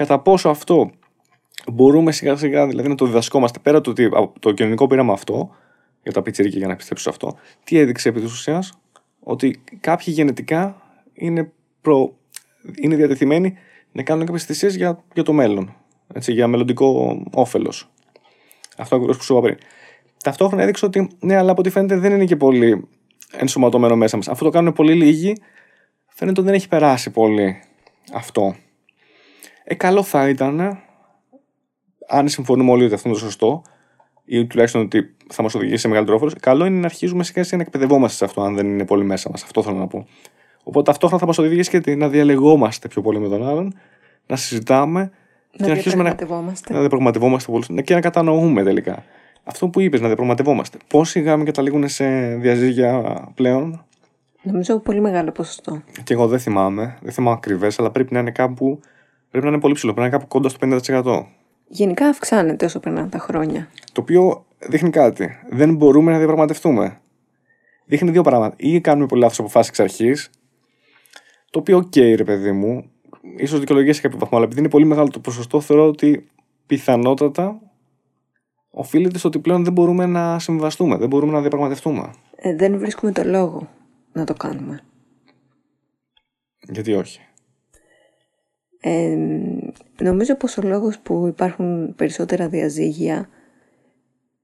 κατά πόσο αυτό μπορούμε σιγά σιγά δηλαδή να το διδασκόμαστε πέρα το ότι το κοινωνικό πείραμα αυτό, για τα πιτσιρίκια για να πιστέψω σε αυτό, τι έδειξε επί της ουσίας, ότι κάποιοι γενετικά είναι, προ, είναι διατεθειμένοι να κάνουν κάποιες θυσίες για, για το μέλλον. Έτσι, για μελλοντικό όφελος. Αυτό ακριβώς που σου είπα πριν. Ταυτόχρονα έδειξε ότι ναι, αλλά από ό,τι φαίνεται δεν είναι και πολύ ενσωματωμένο μέσα μας. Αυτό το κάνουν πολύ λίγοι. Φαίνεται ότι δεν έχει περάσει πολύ αυτό. Ε, καλό θα ήταν, αν συμφωνούμε όλοι ότι αυτό είναι το σωστό, ή τουλάχιστον ότι θα μας οδηγήσει σε μεγαλύτερο όφελο, καλό είναι να αρχίζουμε σιγά σιγά να εκπαιδευόμαστε σε αυτό, αν δεν είναι πολύ μέσα μας. Αυτό θέλω να πω. Οπότε ταυτόχρονα θα μας οδηγήσει και να διαλεγόμαστε πιο πολύ με τον άλλον, να συζητάμε Να και να αρχίσουμε να, διαπραγματευόμαστε. να διαπραγματευόμαστε πολύ ναι, και να κατανοούμε τελικά. Αυτό που είπες, να διαπραγματευόμαστε. Πόσοι γάμοι καταλήγουν σε διαζύγια πλέον, Νομίζω πολύ μεγάλο ποσοστό. και εγώ δεν θυμάμαι, δεν θυμάμαι ακριβές, αλλά πρέπει να είναι κάπου. Πρέπει να είναι πολύ ψηλό, πρέπει να είναι κάπου κοντά στο 50%. Γενικά αυξάνεται όσο περνάνε τα χρόνια. Το οποίο δείχνει κάτι. Δεν μπορούμε να διαπραγματευτούμε. Δείχνει δύο πράγματα. Ή κάνουμε πολύ λάθος αποφάσεις εξ αρχής, το οποίο, οκέι, ρε παιδί μου, ίσως δικαιολογήσει σε κάποιο βαθμό, αλλά επειδή είναι πολύ μεγάλο το ποσοστό, θεωρώ ότι πιθανότατα οφείλεται στο ότι πλέον δεν μπορούμε να συμβαστούμε, δεν μπορούμε να διαπραγματευτούμε. Ε, δεν βρίσκουμε το λόγο να το κάνουμε. Γιατί όχι. Ε, νομίζω πως ο λόγος που υπάρχουν περισσότερα διαζύγια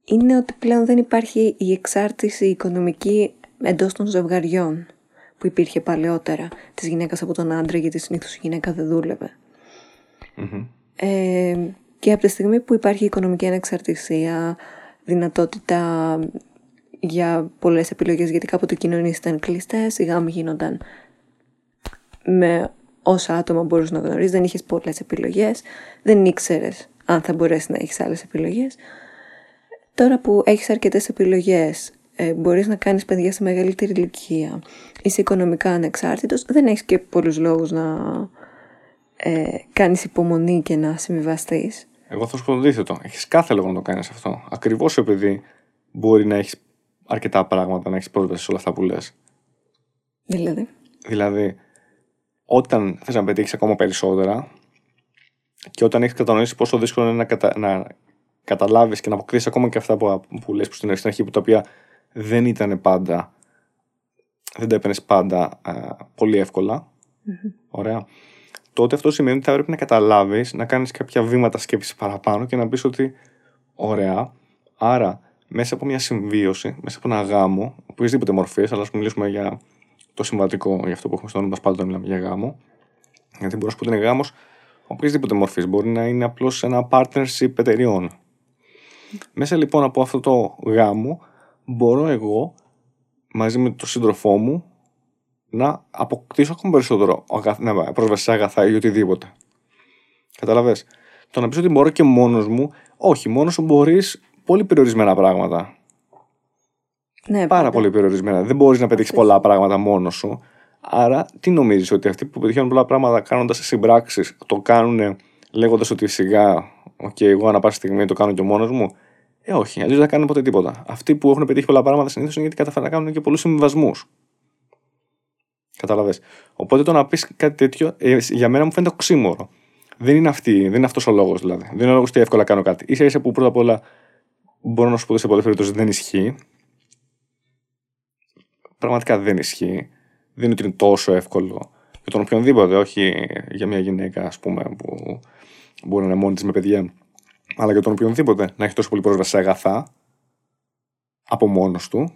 είναι ότι πλέον δεν υπάρχει η εξάρτηση οικονομική εντός των ζευγαριών που υπήρχε παλαιότερα της γυναίκας από τον άντρα γιατί συνήθως η γυναίκα δεν δούλευε. Ε, και από τη στιγμή που υπάρχει οικονομική ανεξαρτησία, δυνατότητα για πολλές επιλογές γιατί κάποτε οι κοινωνίες ήταν κλειστές, οι γάμοι γίνονταν με όσα άτομα μπορούσες να γνωρίζει, δεν είχες πολλές επιλογές, δεν ήξερες αν θα μπορέσεις να έχεις άλλες επιλογές. Τώρα που έχεις αρκετές επιλογές, ε, μπορείς να κάνεις παιδιά σε μεγαλύτερη ηλικία, είσαι οικονομικά ανεξάρτητος, δεν έχεις και πολλούς λόγους να ε, κάνεις υπομονή και να συμβιβαστείς. Εγώ θα σου πω το αντίθετο. Έχεις κάθε λόγο να το κάνεις αυτό. Ακριβώς επειδή μπορεί να έχεις αρκετά πράγματα, να έχεις πρόσβαση σε όλα αυτά που λες. Δηλαδή, Δηλαδή, όταν θες να πετύχεις ακόμα περισσότερα και όταν έχεις κατανοήσει πόσο δύσκολο είναι να, κατα... να καταλάβεις και να αποκτήσεις ακόμα και αυτά που, που λες στην αρχή, που τα οποία δεν ήταν πάντα. Δεν τα έπαιρνες πάντα α, πολύ εύκολα. Ωραία. Τότε αυτό σημαίνει ότι θα πρέπει να καταλάβεις, να κάνεις κάποια βήματα σκέψης παραπάνω και να πεις ότι ωραία. Άρα, μέσα από μια συμβίωση, μέσα από ένα γάμο, οποιασδήποτε μορφής, αλλά ας μιλήσουμε για το συμβατικό, για αυτό που έχουμε στο όνομα μας πάντα όταν μιλάμε για γάμο. Γιατί μπορώ να σου πω ότι είναι γάμος οποιασδήποτε μορφής. Μπορεί να είναι απλώς ένα partnership εταιριών. Μέσα λοιπόν από αυτό το γάμο, μπορώ εγώ μαζί με τον σύντροφό μου να αποκτήσω ακόμα περισσότερο αγαθ- να πρόσβαση σε αγαθά ή οτιδήποτε. Καταλαβες; Το να πεις ότι μπορώ και μόνος μου, όχι, μόνος σου μπορείς πολύ περιορισμένα πράγματα. Ναι, Πάρα πάντα. πολύ περιορισμένα. Δεν μπορείς να πετύχεις πολλά πράγματα μόνος σου. Άρα, τι νομίζεις, ότι αυτοί που πετυχαίνουν πολλά πράγματα κάνοντας συμπράξεις, το κάνουν λέγοντας ότι σιγά, οκέι, εγώ ανά πάση στιγμή το κάνω και μόνος μου. Ε, όχι, αλλιώς δεν κάνουν ποτέ τίποτα. Αυτοί που έχουν πετύχει πολλά πράγματα συνήθως είναι γιατί καταφέρνουν να κάνουν και πολλούς συμβιβασμούς. Κατάλαβες. Οπότε το να πεις κάτι τέτοιο, ε, για μένα μου φαίνεται οξύμωρο. Δεν είναι, αυτή, δεν είναι αυτός ο λόγος δηλαδή. Δεν είναι ο λόγος ότι εύκολα κάνω κάτι. ίσα ίσα που πρώτα απ' όλα μπορώ να σου πω ότι σε πολλές περιπτώσεις δεν ισχύει. Πραγματικά δεν ισχύει. Δεν είναι ότι είναι τόσο εύκολο για τον οποιονδήποτε, όχι για μια γυναίκα, ας πούμε, που μπορεί να είναι μόνη της με παιδιά, αλλά για τον οποιονδήποτε να έχει τόσο πολύ πρόσβαση σε αγαθά από μόνος του.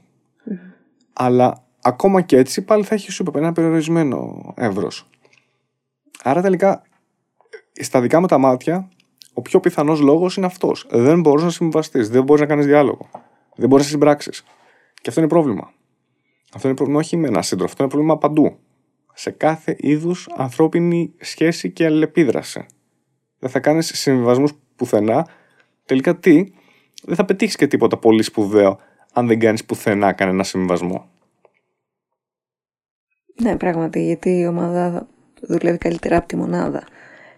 Αλλά ακόμα και έτσι πάλι θα έχει σου είπα, ένα περιορισμένο εύρος. Άρα τελικά, στα δικά μου τα μάτια, ο πιο πιθανός λόγος είναι αυτός. Δεν μπορείς να συμβαστείς, δεν μπορείς να κάνεις διάλογο. Δεν μπορείς να συμπράξεις. Και αυτό είναι πρόβλημα. Αυτό είναι πρόβλημα όχι με ένα σύντροφο, αυτό είναι πρόβλημα παντού. Σε κάθε είδους ανθρώπινη σχέση και αλληλεπίδραση. Δεν θα κάνεις συμβιβασμούς πουθενά. Τελικά τι, δεν θα πετύχεις και τίποτα πολύ σπουδαίο αν δεν κάνεις πουθενά κανένα συμβιβασμό. Ναι, πράγματι, γιατί η ομάδα δουλεύει καλύτερα από τη μονάδα.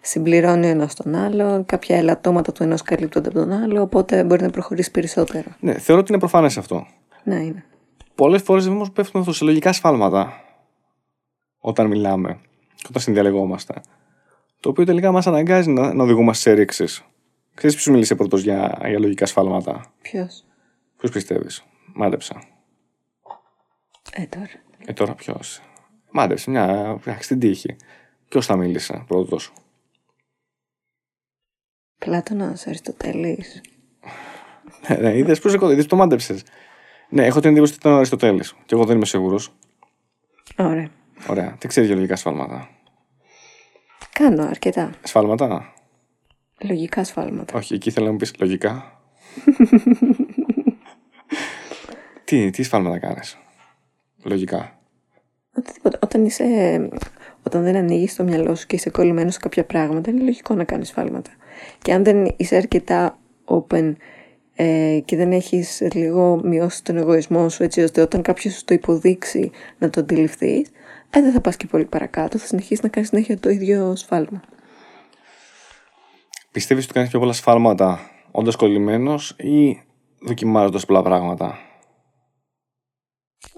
Συμπληρώνει ο ένας τον άλλο, κάποια ελαττώματα του ενός καλύπτονται από τον άλλο, οπότε μπορεί να προχωρήσει περισσότερο. Ναι, θεωρώ ότι είναι προφανές αυτό. Ναι, είναι. Πολλές φορές όμως πέφτουμε αυτό σε λογικά σφάλματα όταν μιλάμε και όταν συνδιαλεγόμαστε. το οποίο τελικά μας αναγκάζει να, να οδηγούμαστε σε ρήξεις. Ξέρεις ποιος μίλησε πρώτος για, για λογικά σφάλματα; Ποιος; Ποιος πιστεύεις; Μάντεψα. Ε, τώρα. Ε, τώρα ποιος; Μάντεψε μια. Εντάξει, την τύχη. Ποιος θα μίλησε πρώτος; Πλάτωνας, Αριστοτέλης. ναι, ναι, είδες πώ είδες, το μάντεψες. Ναι, έχω την εντύπωση ότι ήταν ο Αριστοτέλης. Και εγώ δεν είμαι σίγουρος. Ωραία. Ωραία. Τι ξέρει για λογικά σφάλματα. Κάνω αρκετά. Σφάλματα; Λογικά σφάλματα. Όχι, εκεί ήθελα να μου πεις λογικά. τι, τι σφάλματα κάνεις; Λογικά. Οτιδήποτε. Όταν είσαι. Όταν δεν ανοίγεις το μυαλό σου και είσαι κολλημένος σε κάποια πράγματα, είναι λογικό να κάνεις σφάλματα. Και αν δεν είσαι αρκετά open ε, και δεν έχεις λίγο μειώσει τον εγωισμό σου έτσι ώστε όταν κάποιος σου το υποδείξει να το αντιληφθείς, ε, δεν θα πας και πολύ παρακάτω, θα συνεχίσεις να κάνεις συνέχεια το ίδιο σφάλμα. Πιστεύεις ότι κάνεις πιο πολλά σφάλματα όντας κολλημένος ή δοκιμάζοντας πολλά πράγματα;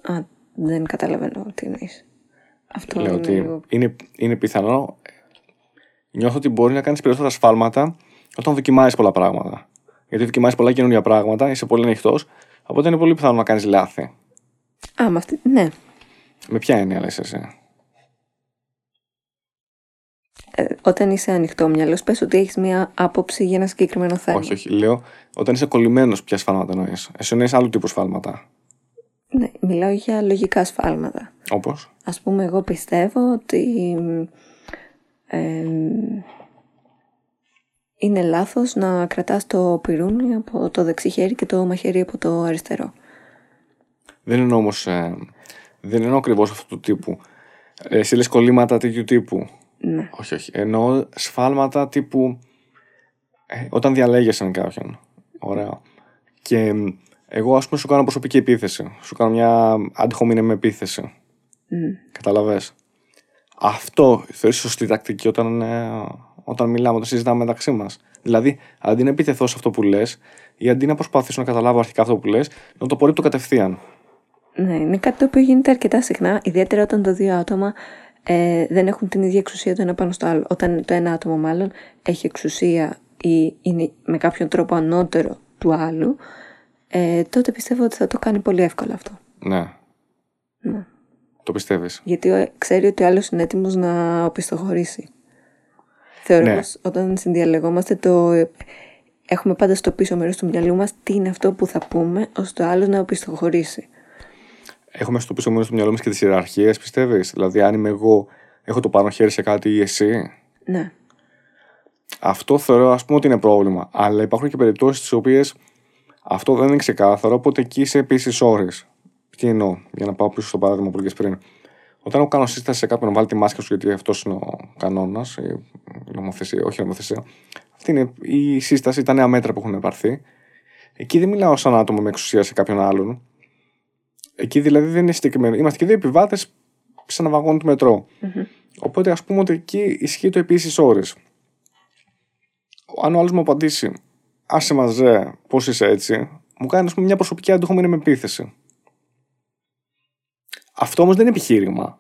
Α, δεν καταλαβαίνω τι εννοείς. Αυτό Λέω είναι ότι λίγο... είναι, είναι πιθανό νιώθω ότι μπορεί να κάνεις περισσότερα σφάλματα όταν δοκιμάζεις πολλά πράγματα. Γιατί δοκιμάζεις πολλά καινούργια πράγματα, είσαι πολύ ανοιχτός, οπότε είναι πολύ πιθανό να κάνεις λάθη. Α, με αυτή... Ναι. Με ποια έννοια λες εσύ; Ε, όταν είσαι ανοιχτό μυαλός, πες ότι έχεις μία άποψη για ένα συγκεκριμένο θέμα. Όχι, όχι. Λέω όταν είσαι κολλημένος ποια σφάλματα εννοείς. Εσύ εννοείς άλλου τύπου σφάλματα. Ναι, μιλάω για λογικά σφάλματα. Όπως; Ας πούμε, εγώ πιστεύω ότι ε, είναι λάθος να κρατάς το πυρούνι από το δεξί χέρι και το μαχαίρι από το αριστερό. Δεν εννοώ όμως, ε, δεν εννοώ ακριβώς αυτού του τύπου. Ε, εσύ λες κολλήματα τέτοιου τύπου. Ναι. Όχι, όχι. Εννοώ σφάλματα τύπου ε, όταν διαλέγεσαι κάποιον. Ωραία. Και μ, εγώ ας πούμε σου κάνω προσωπική επίθεση. Σου κάνω μια ad hominem επίθεση. Μμ. Καταλαβες. Αυτό θεωρείς σωστή τακτική όταν, ε, όταν μιλάμε, όταν συζητάμε μεταξύ μας. Δηλαδή, αντί να επιτεθώ σε αυτό που λες, ή αντί να προσπαθήσω να καταλάβω αρχικά αυτό που λες, να το απορρίπτω κατευθείαν. Ναι, είναι κάτι το οποίο γίνεται αρκετά συχνά, ιδιαίτερα όταν τα δύο άτομα ε, δεν έχουν την ίδια εξουσία το ένα πάνω στο άλλο. Όταν το ένα άτομο μάλλον έχει εξουσία ή είναι με κάποιον τρόπο ανώτερο του άλλου, ε, τότε πιστεύω ότι θα το κάνει πολύ εύκολα αυτό. Ναι. Ναι. Το πιστεύεις. Γιατί ο- ξέρει ότι ο άλλος είναι έτοιμος να οπισθοχωρήσει. Θεωρώ Ναι. πως όταν συνδιαλεγόμαστε το... Έχουμε πάντα στο πίσω μέρος του μυαλού μας τι είναι αυτό που θα πούμε ώστε ο άλλος να οπισθοχωρήσει. Έχουμε στο πίσω μέρος του μυαλό μας και τις ιεραρχίες, πιστεύεις; Δηλαδή, αν είμαι εγώ, έχω το πάνω χέρι σε κάτι ή εσύ; Ναι. Αυτό θεωρώ, ας πούμε, ότι είναι πρόβλημα. Αλλά υπάρχουν και περιπτώσεις στις οποίες αυτό δεν είναι ξεκάθαρο, οπότε εκεί είσαι επίσης όρει. Τι εννοώ, για να πάω πίσω στο παράδειγμα που έλεγε πριν. Όταν εγώ κάνω σύσταση σε κάποιον να βάλει τη μάσκα σου, γιατί αυτός είναι ο κανόνας, η νομοθεσία, όχι η νομοθεσία. Αυτή είναι η σύσταση, τα νέα μέτρα που έχουν πάρθει. Εκεί δεν μιλάω σαν άτομο με εξουσία σε κάποιον άλλον. Εκεί δηλαδή δεν είναι συγκεκριμένο. Είμαστε και δύο επιβάτες σε ένα βαγόνι του μετρό. Οπότε ας πούμε ότι εκεί ισχύει το επίσης όρε. Αν ο άλλος μου απαντήσει, άσε μαζέ, πώς είσαι έτσι, μου κάνει ας πούμε, μια προσωπική αντίχομη με επίθεση. Αυτό όμως δεν είναι επιχείρημα.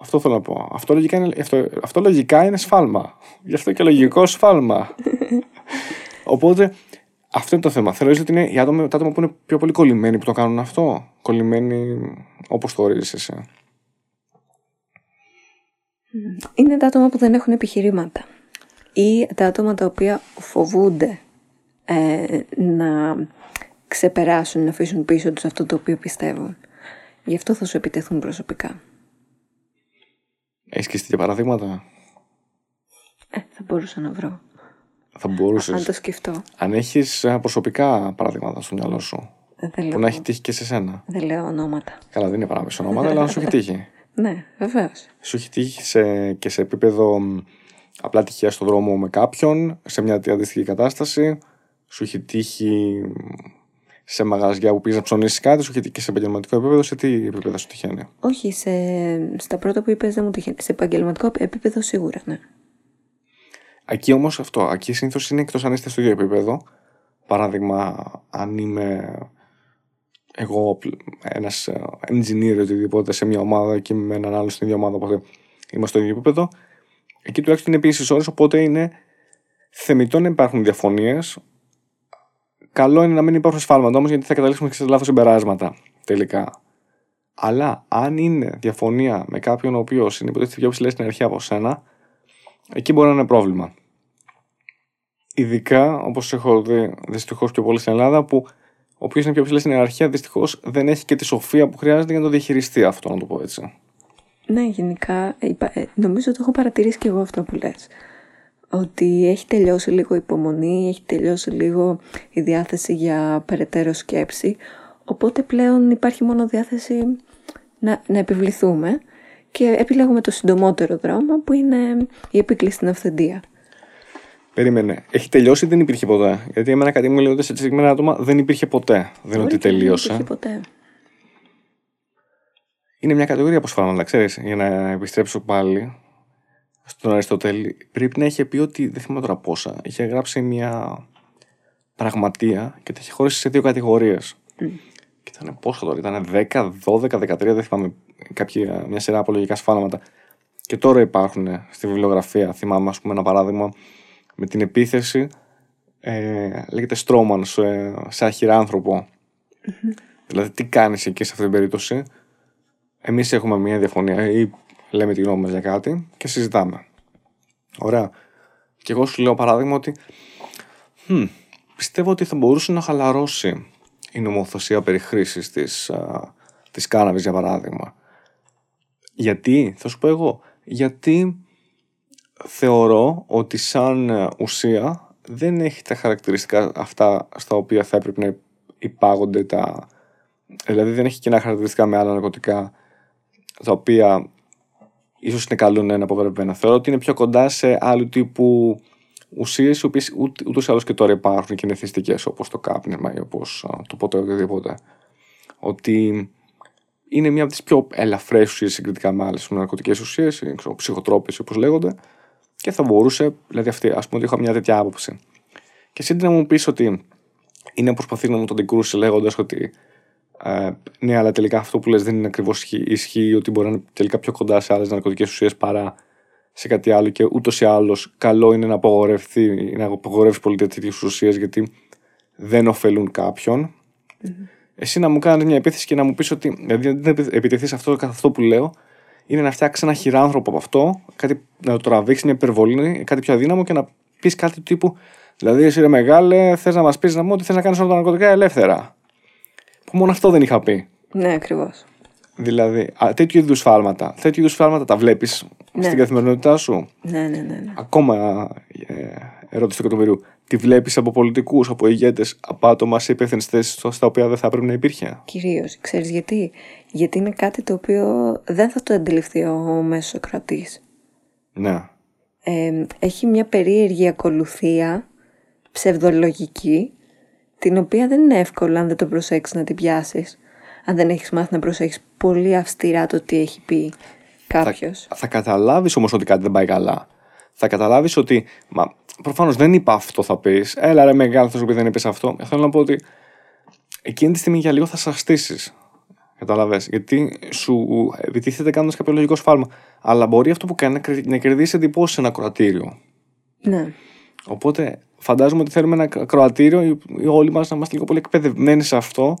Αυτό θέλω να πω. Αυτό λογικά είναι, αυτό, αυτό λογικά είναι σφάλμα. Γι' αυτό και λογικό σφάλμα. Οπότε αυτό είναι το θέμα. Θεωρείς ότι είναι οι άτομα, τα άτομα που είναι πιο πολύ κολλημένοι που το κάνουν αυτό; Κολλημένοι όπως το ορίζεις εσύ; Είναι τα άτομα που δεν έχουν επιχειρήματα. Ή τα άτομα τα οποία φοβούνται ε, να ξεπεράσουν, να αφήσουν πίσω τους αυτό το οποίο πιστεύουν. Γι' αυτό θα σου επιτεθούν προσωπικά. Έχεις και εσύ τέτοια παραδείγματα; Ε, θα μπορούσα να βρω. Θα μπορούσες. Αν το σκεφτώ. Αν έχεις προσωπικά παραδείγματα στο μυαλό σου. Δεν Που λέω, να έχει τύχει και σε σένα. δεν λέω ονόματα. Καλά, δεν είναι παράμεσο ονόματα, αλλά να σου έχει τύχει. Ναι, βεβαίως. Σου έχει τύχει σε, και σε επίπεδο μ, απλά τυχαία στο δρόμο με κάποιον, σε μια αντίστοιχη κατάσταση. Σου έχει τύχει μ, σε μαγαζιά που πήγες να ψωνίσεις κάτι, σου έχει τύχει και σε επαγγελματικό επίπεδο. Σε τι επίπεδο σου τυχαίνει; Όχι, σε, στα πρώτα που είπες δεν μου τυχαίνει. Σε επαγγελματικό επίπεδο σίγουρα, ναι. Εκεί όμως αυτό, εκεί συνήθως είναι εκτός αν είστε στο ίδιο επίπεδο. Παράδειγμα, αν είμαι εγώ ένας engineer ή οτιδήποτε σε μια ομάδα και με έναν άλλο στην ίδια ομάδα, οπότε είμαστε στο ίδιο επίπεδο. Εκεί τουλάχιστον είναι επίσης ώρε, οπότε είναι θεμητό να υπάρχουν διαφωνίες. Καλό είναι να μην υπάρχουν σφάλματα όμως, γιατί θα καταλήξουμε και σε λάθος συμπεράσματα τελικά. Αλλά αν είναι διαφωνία με κάποιον ο οποίος είναι υποτίθεται πιο ψηλή στην αρχή από σένα, εκεί μπορεί να είναι πρόβλημα. Ειδικά, όπως έχω δει δυστυχώς πιο πολύ στην Ελλάδα, που ο οποίος είναι πιο ψηλή στην ιεραρχία δυστυχώς δεν έχει και τη σοφία που χρειάζεται για να το διαχειριστεί αυτό, να το πω έτσι. Ναι, γενικά, ε, νομίζω ότι έχω παρατηρήσει και εγώ αυτό που λες. Ότι έχει τελειώσει λίγο η υπομονή, έχει τελειώσει λίγο η διάθεση για περαιτέρω σκέψη, οπότε πλέον υπάρχει μόνο διάθεση να, να επιβληθούμε και επιλέγουμε το συντομότερο δρόμο που είναι η επίκληση στην αυθεντία. Περίμενε. Έχει τελειώσει ή δεν υπήρχε ποτέ. Γιατί εμένα κάτι μου λέγοντα σε συγκεκριμένα άτομα δεν υπήρχε ποτέ. Δεν είναι ότι τελείωσε. Δεν υπήρχε ποτέ. Είναι μια κατηγορία από σφάλματα, ξέρεις. Για να επιστρέψω πάλι στον Αριστοτέλη, πρέπει να είχε πει ότι δεν θυμάμαι τώρα πόσα. Είχε γράψει μια πραγματεία και τα είχε χωρίσει σε δύο κατηγορίες. Mm. Και ήταν πόσα τώρα, ήταν 10, 12, 13, δεν θυμάμαι κάποια, μια σειρά απολογικά σφάλματα. Και τώρα υπάρχουν στη βιβλιογραφία. Θυμάμαι, ας πούμε, ένα παράδειγμα με την επίθεση. Ε, λέγεται στρώμαν σε, σε αχυράνθρωπο. Mm-hmm. Δηλαδή, τι κάνεις εκεί σε αυτή την περίπτωση; Εμείς έχουμε μια διαφωνία ή λέμε τη γνώμη μας για κάτι και συζητάμε. Ωραία. Και εγώ σου λέω παράδειγμα ότι hm, πιστεύω ότι θα μπορούσε να χαλαρώσει η νομοθεσία περί χρήσης της, α, της κάναβης για παράδειγμα. Γιατί, θα σου πω εγώ, γιατί θεωρώ ότι σαν ουσία δεν έχει τα χαρακτηριστικά αυτά στα οποία θα έπρεπε να υπάγονται τα... Δηλαδή δεν έχει κοινά χαρακτηριστικά με άλλα ναρκωτικά τα οποία ίσως είναι καλό να είναι απογορευμένα. Θεωρώ ότι είναι πιο κοντά σε άλλου τύπου ουσίες οι οποίες ούτως ή άλλως και τώρα υπάρχουν και είναι θυστικέ όπως το κάπνισμα ή όπως το ποτέ οτιδήποτε. Ότι είναι μία από τις πιο ελαφρές ουσίες συγκριτικά με άλλες ναρκωτικές ουσίες, ψυχοτρόπες όπως λέγονται, και θα μπορούσε, δηλαδή αυτή, ας πούμε ότι είχα μια τέτοια άποψη. Και εσύ να μου πεις ότι είναι προσπαθεί να μου τον αντικρούσει λέγοντας ότι ε, ναι, αλλά τελικά αυτό που λες δεν είναι ακριβώς ισχύει, ότι μπορεί να είναι τελικά πιο κοντά σε άλλες ναρκωτικές ουσίες παρά σε κάτι άλλο και ούτως ή άλλως καλό είναι να απογορευτεί, να απογορεύσει πολύ τέτοιες ουσίες γιατί δεν ωφελούν κάποιον. Mm-hmm. Εσύ να μου κάνεις μια επίθεση και να μου πεις ότι δηλαδή δεν επιτεθείς αυτό καθ' αυτό που λέω, είναι να φτιάξεις ένα χειράνθρωπο από αυτό, κάτι, να το τραβήξεις μια υπερβολή, κάτι πιο αδύναμο και να πεις κάτι του τύπου. Δηλαδή, εσύ ρε μεγάλε, θες να μας πεις να μου ότι θες να κάνεις όλα τα ναρκωτικά ελεύθερα. Που μόνο αυτό δεν είχα πει. Ναι, ακριβώς. Δηλαδή, α, τέτοιου είδους φάρματα. Τέτοιου είδους φάρματα τα βλέπεις ναι. στην καθημερινότητά σου; Ναι, ναι, ναι. ναι. Ακόμα ε, ερώτηση του εκατομμυρίου. Τη βλέπεις από πολιτικούς, από ηγέτες, από άτομα σε υπεύθυνες θέσεις στα οποία δεν θα έπρεπε να υπήρχε; Κυρίως. Ξέρεις γιατί; Γιατί είναι κάτι το οποίο δεν θα το αντιληφθεί ο μέσος κρατή. Ναι. Ε, έχει μια περίεργη ακολουθία ψευδολογική την οποία δεν είναι εύκολο αν δεν το προσέξεις να την πιάσεις αν δεν έχεις μάθει να προσέχεις πολύ αυστηρά το τι έχει πει κάποιος. Θα, θα καταλάβεις όμως ότι κάτι δεν πάει καλά. Θα καταλάβεις ότι, μα προφανώς δεν είπα αυτό θα πεις, έλα ρε μεγάλο θα σου πει δεν είπες αυτό. Θέλω να πω ότι εκείνη τη στιγμή για λίγο θα σας στήσεις. Καταλαβες, γιατί σου επιτίθεται κάνοντας κάποιο λογικό σφάλμα. Αλλά μπορεί αυτό που κάνει να κερδίσει εντυπώσεις σε ένα κροατήριο. Ναι. Οπότε φαντάζομαι ότι θέλουμε ένα κροατήριο, όλοι μας να είμαστε λίγο πολύ εκπαιδευμένοι σε αυτό,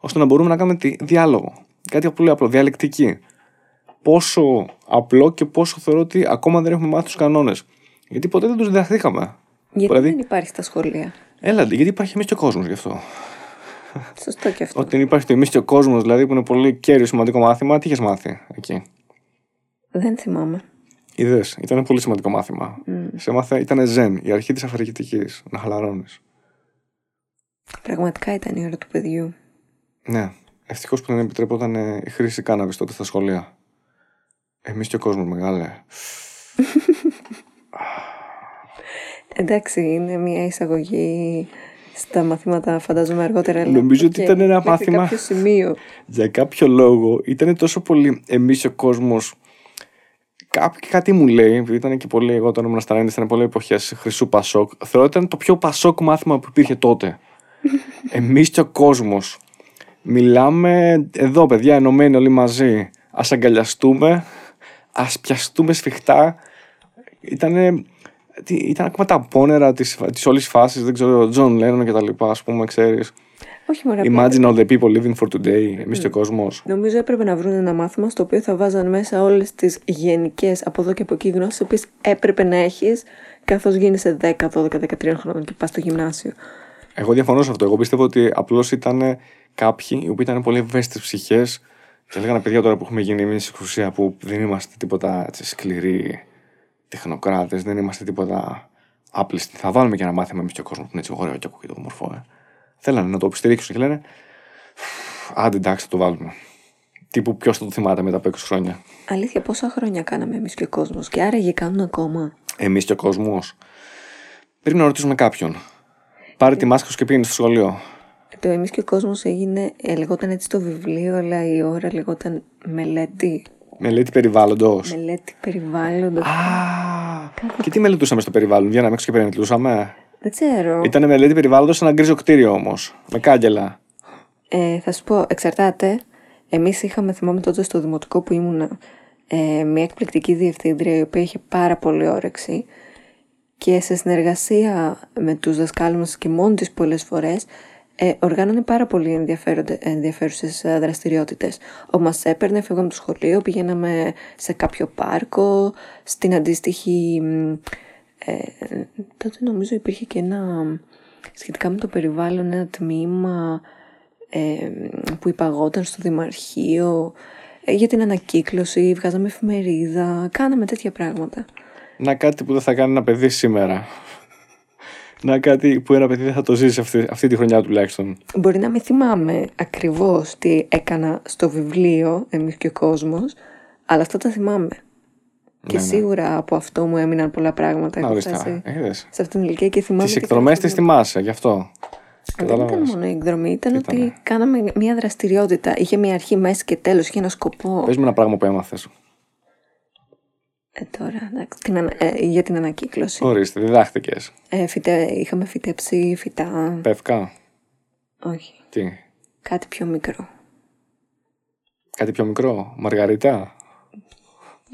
ώστε να μπορούμε να κάνουμε τι, διάλογο. Κάτι πολύ απλό, διαλεκτική. Πόσο απλό και πόσο θεωρώ ότι ακόμα δεν έχουμε μάθει τους κανόνες. Γιατί ποτέ δεν τους διδαχθήκαμε. Γιατί δηλαδή, δεν υπάρχει στα σχολεία; Έλατε, γιατί υπάρχει εμείς και ο κόσμος γι' αυτό. Σωστό και αυτό. Ότι υπάρχει το εμείς και ο κόσμος, δηλαδή που είναι πολύ κέριο σημαντικό μάθημα, τι είχες μάθει εκεί; Δεν θυμάμαι. Είδε, ήταν πολύ σημαντικό μάθημα. Mm. Σε μάθε, ήταν ζεν, η αρχή της αφαιρετική. Να χαλαρώνεις. Πραγματικά ήταν η ώρα του παιδιού. Ναι. Ευτυχώς που δεν επιτρεπόταν η χρήση κάναβης τότε στα σχολεία. Εμείς και ο κόσμος μεγάλε. Εντάξει, είναι μια εισαγωγή στα μαθήματα, φαντάζομαι αργότερα. Νομίζω ότι ήταν ένα μάθημα. κάποιο σημείο. Για κάποιο λόγο ήταν τόσο πολύ Εμείς και ο Κόσμος κάτι μου λέει, επειδή ήταν και πολύ, εγώ όταν ήμουν στα ήταν πολύ εποχές χρυσού ΠΑΣΟΚ, θεωρώ ότι ήταν το πιο ΠΑΣΟΚ μάθημα που υπήρχε τότε. Εμείς και ο κόσμος. Μιλάμε εδώ, παιδιά, ενωμένοι όλοι μαζί. Ας αγκαλιαστούμε, ας πιαστούμε σφιχτά Ήταν, ήταν ακόμα τα απόνερα της, της όλης φάσης, δεν ξέρω, John Lennon και τα λοιπά, ας πούμε, ξέρεις. Όχι μωρέ. Imagine all the people living for today, εμείς και ο κόσμος. Νομίζω έπρεπε να βρουν ένα μάθημα στο οποίο θα βάζαν μέσα όλες τις γενικές από εδώ και από εκεί γνώσεις, τις οποίες έπρεπε να έχεις καθώς γίνεσαι 10, 12, 13 χρόνων και πας στο γυμνάσιο. Εγώ διαφωνώ σε αυτό. Εγώ πιστεύω ότι απλώς ήταν κάποιοι οι οποίοι ήταν πολύ ευαίσθητες ψυχές και λέγανε παιδιά τώρα που έχουμε γίνει εμείς στην εξουσία που δεν είμαστε τίποτα έτσι, σκληροί τεχνοκράτες, δεν είμαστε τίποτα άπλιστοι. Θα βάλουμε και ένα μάθημα εμείς και ο κόσμος που είναι έτσι ωραίο και ακούγεται όμορφο. Ε. Θέλανε να το υποστηρίξουν και λένε Άντε εντάξει, θα το βάλουμε. Τύπου ποιος θα το θυμάται μετά από 20 χρόνια. Αλήθεια, πόσα χρόνια κάναμε εμείς και ο κόσμος και άραγε κάνουν ακόμα; Εμείς και ο κόσμος. Πρέπει να ρωτήσουμε κάποιον. Πάρε τη μάσκα σου και πήγαινε στο σχολείο. Το εμείς και ο κόσμος έγινε, ε, λεγόταν έτσι το βιβλίο, αλλά η ώρα λεγόταν μελέτη. Μελέτη περιβάλλοντος. Μελέτη περιβάλλοντος. Α, και τι μελετούσαμε στο περιβάλλον, βγαίναμε έξω και μελετούσαμε. Δεν ξέρω. Ήταν μελέτη περιβάλλοντος σε ένα γκρίζο κτίριο όμως. Με κάγκελα. Ε, θα σου πω, εξαρτάται. Εμείς είχαμε, θυμάμαι τότε στο δημοτικό που ήμουνα, ε, μια εκπληκτική διευθύντρια η οποία είχε πάρα πολύ όρεξη και σε συνεργασία με τους δασκάλους μας και μόνη της πολλές φορές ε, οργάνωνε πάρα πολύ ενδιαφέροντε- ενδιαφέρουσες ε, δραστηριότητες. Ο μας έπαιρνε, φεύγαμε από το σχολείο, πηγαίναμε σε κάποιο πάρκο, στην αντίστοιχη... μ, Ε, τότε νομίζω υπήρχε και ένα, σχετικά με το περιβάλλον, ένα τμήμα ε, που υπαγόταν στο Δημαρχείο ε, για την ανακύκλωση, βγάζαμε εφημερίδα, κάναμε τέτοια πράγματα. Να κάτι που δεν θα κάνει ένα παιδί σήμερα. Να κάτι που ένα παιδί δεν θα το ζήσει αυτή, αυτή τη χρονιά τουλάχιστον. Μπορεί να μην θυμάμαι ακριβώς τι έκανα στο βιβλίο, εμείς και ο κόσμος, αλλά αυτά τα θυμάμαι. Και Ναι, ναι. σίγουρα από αυτό μου έμειναν πολλά πράγματα. Να Έχω ορίστε. φτάσει Είδες. σε αυτήν την ηλικία και θυμάμαι. Τις και εκδρομές κάποια τη θυμάσαι, γι' αυτό. Δεν ήταν Κατάλαβες. μόνο η εκδρομή, ήταν Ήτανε. ότι κάναμε μια δραστηριότητα. Είχε μια αρχή, μέση και τέλος, είχε ένα σκοπό. Πες μου ένα πράγμα που έμαθες. Ε, τώρα, εντάξει, την ανα- ε, για την ανακύκλωση. Ορίστε, διδάχτηκες. Ε, φυτε, είχαμε φυτέψει φυτά. Πεύκα. Όχι, Τι; κάτι πιο μικρό. Κάτι πιο μικρό. Μαργαρίτα.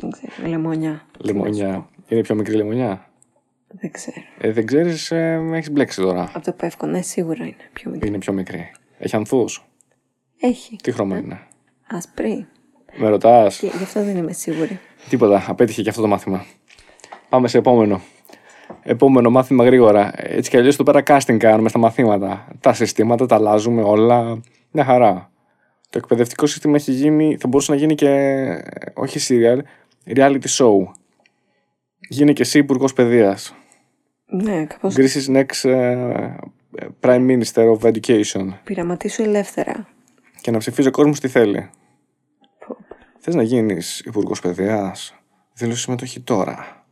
Δεν ξέρω, λεμονιά. Λεμονιά. Είναι πιο μικρή λεμονιά; Δεν ξέρω. Ε, δεν ξέρεις, ε, με έχεις μπλέξει τώρα. Από το πεύκο, ναι, σίγουρα είναι πιο μικρό. Είναι πιο μικρή. Έχει ανθούς; Έχει. Τι χρώμα είναι; Ασπρή. Με ρωτάς; Και γι' αυτό δεν είμαι σίγουρη. Τίποτα. Απέτυχε και αυτό το μάθημα. Πάμε σε επόμενο. Επόμενο μάθημα γρήγορα. Έτσι κι αλλιώς εδώ πέρα casting κάνουμε στα μαθήματα. Τα συστήματα τα αλλάζουμε όλα. Μια χαρά. Το εκπαιδευτικό σύστημα έχει γίνει, θα μπορούσε να γίνει και ε, όχι serial, reality show. Γίνει και εσύ υπουργός παιδείας. Ναι, κάπως Greece's next ε, Prime Minister of Education. πειραματίσου ελεύθερα. Και να ψηφίζει ο κόσμος τι θέλει. Πω. Θες να γίνεις υπουργός παιδείας, δήλωσε συμμετοχή τώρα.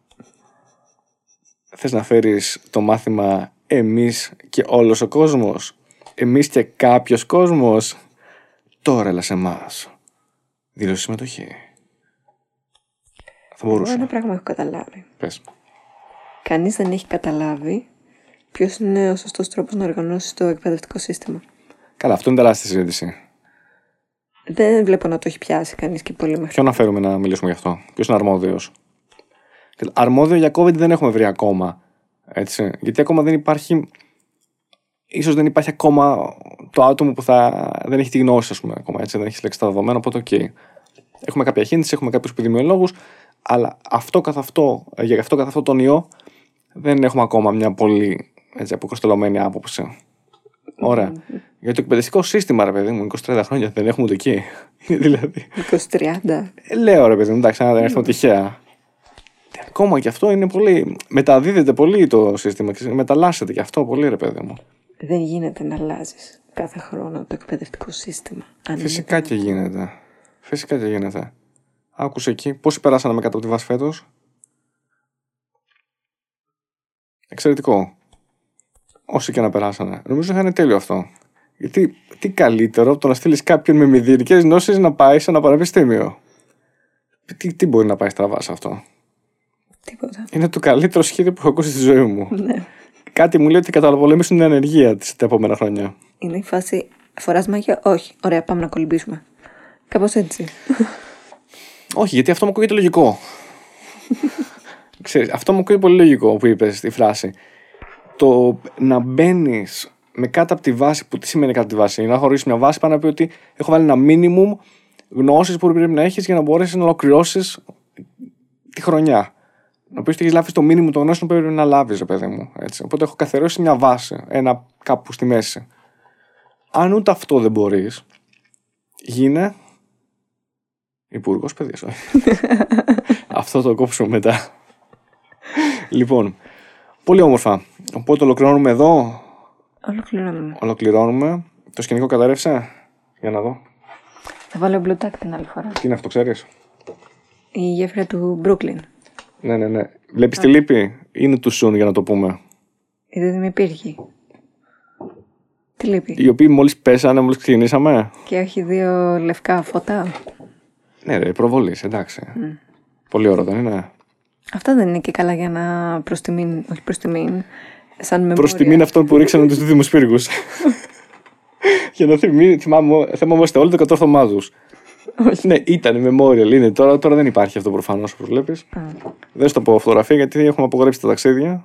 Θες να φέρεις το μάθημα εμείς και όλος ο κόσμος. Εμείς και κάποιος κόσμος. Τώρα έλα σε εμάς. Δήλωσε συμμετοχή. Θα Εγώ μπορούσα. ένα πράγμα έχω καταλάβει. Πες. Κανείς δεν έχει καταλάβει ποιος είναι ο σωστός τρόπος να οργανώσει το εκπαιδευτικό σύστημα. Καλά, αυτό είναι τεράστια συζήτηση. Δεν βλέπω να το έχει πιάσει κανείς και πολύ μέχρι. Ποιο να φέρουμε να μιλήσουμε γι' αυτό; Ποιος είναι αρμόδιος; Αρμόδιο για COVID δεν έχουμε βρει ακόμα. Έτσι. Γιατί ακόμα δεν υπάρχει. ίσως δεν υπάρχει ακόμα το άτομο που θα, δεν έχει τη γνώση, ας πούμε, ακόμα έτσι, δεν έχει συλλέξει τα δεδομένα. Οπότε, οκέι. Έχουμε κάποια κίνηση, έχουμε κάποιους επιδημιολόγους, αλλά αυτό καθ' αυτό, για αυτό καθ' αυτό τον ιό δεν έχουμε ακόμα μια πολύ έτσι, αποκριστελωμένη άποψη. Ωραία. Για το εκπαιδευτικό σύστημα, ρε παιδί μου, 20-30 χρόνια δεν έχουμε ούτε εκεί. δηλαδή. 20-30. Ε, Λέω ρε παιδί μου, εντάξει, να δεν έρθω τυχαία. Και Ακόμα και αυτό είναι πολύ. Μεταδίδεται πολύ το σύστημα και μεταλλάσσεται και αυτό πολύ, ρε παιδί μου. Δεν γίνεται να αλλάζεις κάθε χρόνο το εκπαιδευτικό σύστημα. Αν Φυσικά και γίνεται. Φυσικά και γίνεται. Άκουσε εκεί. Πόσοι περάσανε με κάτω από τη βάση φέτος. Εξαιρετικό. Όσοι και να περάσανε. Νομίζω θα είναι τέλειο αυτό. Γιατί τι καλύτερο από το να στείλεις κάποιον με μηδενικέ γνώσει να πάει σε ένα πανεπιστήμιο. Τι, τι μπορεί να πάει στραβά σε αυτό; Τίποτα. Είναι το καλύτερο σχέδιο που έχω ακούσει στη ζωή μου. Ναι. Κάτι μου λέει ότι καταπολεμήσουν την ανεργία της τα επόμενα χρόνια. Είναι η φάση. Φοράς μάγια, όχι. Ωραία, πάμε να κολυμπήσουμε. Κάπως έτσι. Όχι, γιατί αυτό μου ακούγεται λογικό. ξέρεις, αυτό μου ακούει πολύ λογικό που είπες στη φράση. Το να μπαίνεις με κάτω από τη βάση, που τι σημαίνει κάτω από τη βάση, να χωρίσεις μια βάση, πάνω να πει ότι έχω βάλει ένα minimum γνώσεις που πρέπει να έχεις για να μπορέσεις να ολοκληρώσεις τη χρονιά. Να πεις ότι έχεις λάβει το μήνυμο των γνώσεων που πρέπει να λάβεις, ρε παιδί μου. Έτσι. Οπότε έχω καθαρίσει μια βάση, ένα κάπου στη μέση. Αν ούτε αυτό δεν μπορείς, γίνε. Υπουργός παιδείας. αυτό το κόψουμε μετά. λοιπόν, πολύ όμορφα. Οπότε ολοκληρώνουμε εδώ. Ολοκληρώνουμε. Ολοκληρώνουμε. Το σκηνικό καταρρεύσε. Για να δω. Θα βάλω blue tack την άλλη φορά. Τι είναι αυτό, ξέρεις; Η γέφυρα του Brooklyn. Ναι, ναι, ναι. Βλέπεις τη λύπη; Είναι του soon για να το πούμε. Γιατί δεν υπήρχε. Τι λείπει. Οι οποίοι μόλις πέσανε, μόλις ξεκινήσαμε. Και όχι δύο λευκά φώτα. Ναι, ρε, προβολής, εντάξει. Πολύ ωραίο, δεν είναι; Αυτά δεν είναι και καλά για να προς τιμήν, όχι προς τιμήν, σαν μεμόρια. Προ τιμήν αυτών που ρίξανε τους δίδυμου πύργου. Για να θυμί, θυμάμαι, θυμάμαστε όλοι το κατόρθωμά τους. ναι, ήταν memorial, είναι. Τώρα, τώρα δεν υπάρχει αυτό προφανώς όπως βλέπεις. Δεν στο πω φωτογραφία γιατί έχουμε απογράψει τα ταξίδια.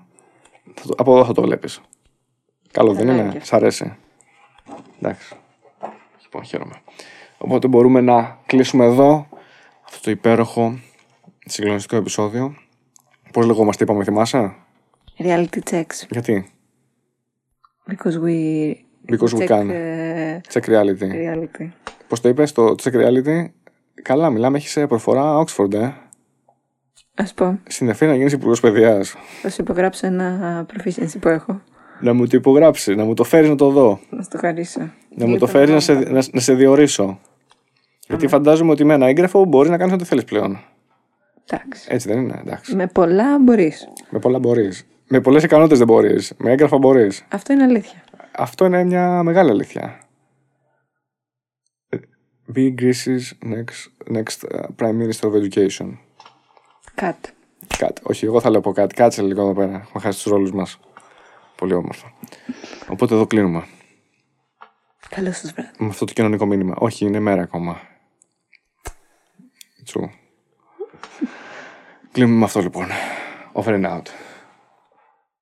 Θα το- από εδώ θα το βλέπεις. Καλό δεν Καλά είναι, είναι και σ' αρέσει. Εντάξει. Λοιπόν, χαίρομαι. Οπότε μπορούμε να κλείσουμε εδώ αυτό το υπέροχο συγκλονιστικό επεισόδιο. Πώς λεγόμαστε, είπαμε, θυμάσαι; Reality checks. Γιατί; Because we, Because we check can. ε, Check reality. reality. Πώς το είπες, το check reality; Καλά, μιλάμε, έχεις προφορά Oxford, ε. Ας πω, Στην Ευθύνη να γίνεις υπουργός παιδείας. θα σου υπογράψω ένα proficiency που έχω. Να μου το υπογράψεις, να μου το φέρεις να το δω. Να σου το χαρίσω. Να μου το φέρεις να σε, να, να σε διορίσω. Γιατί φαντάζομαι ότι με ένα έγγραφο μπορείς να κάνεις ό,τι θέλεις πλέον. Εντάξει. Έτσι δεν είναι, εντάξει. Με πολλά μπορείς. Με πολλά μπορείς. Με πολλές ικανότητες δεν μπορείς. Με έγγραφα μπορείς. Αυτό είναι αλήθεια. Αυτό είναι μια μεγάλη αλήθεια. Be Greece's next, next uh, Prime Minister of Education. Κάτι. Κάτι. Όχι, εγώ θα λέω πω κάτι. Κάτσε λίγο εδώ πέρα. Έχουμε χάσει τους ρόλους μας. Πολύ όμορφα. Οπότε εδώ κλείνουμε. Καλό σας βράδυ. Με αυτό το κοινωνικό μήνυμα. Όχι, είναι μέρα ακόμα. Τσου. Κλείνουμε με αυτό λοιπόν. Over and out.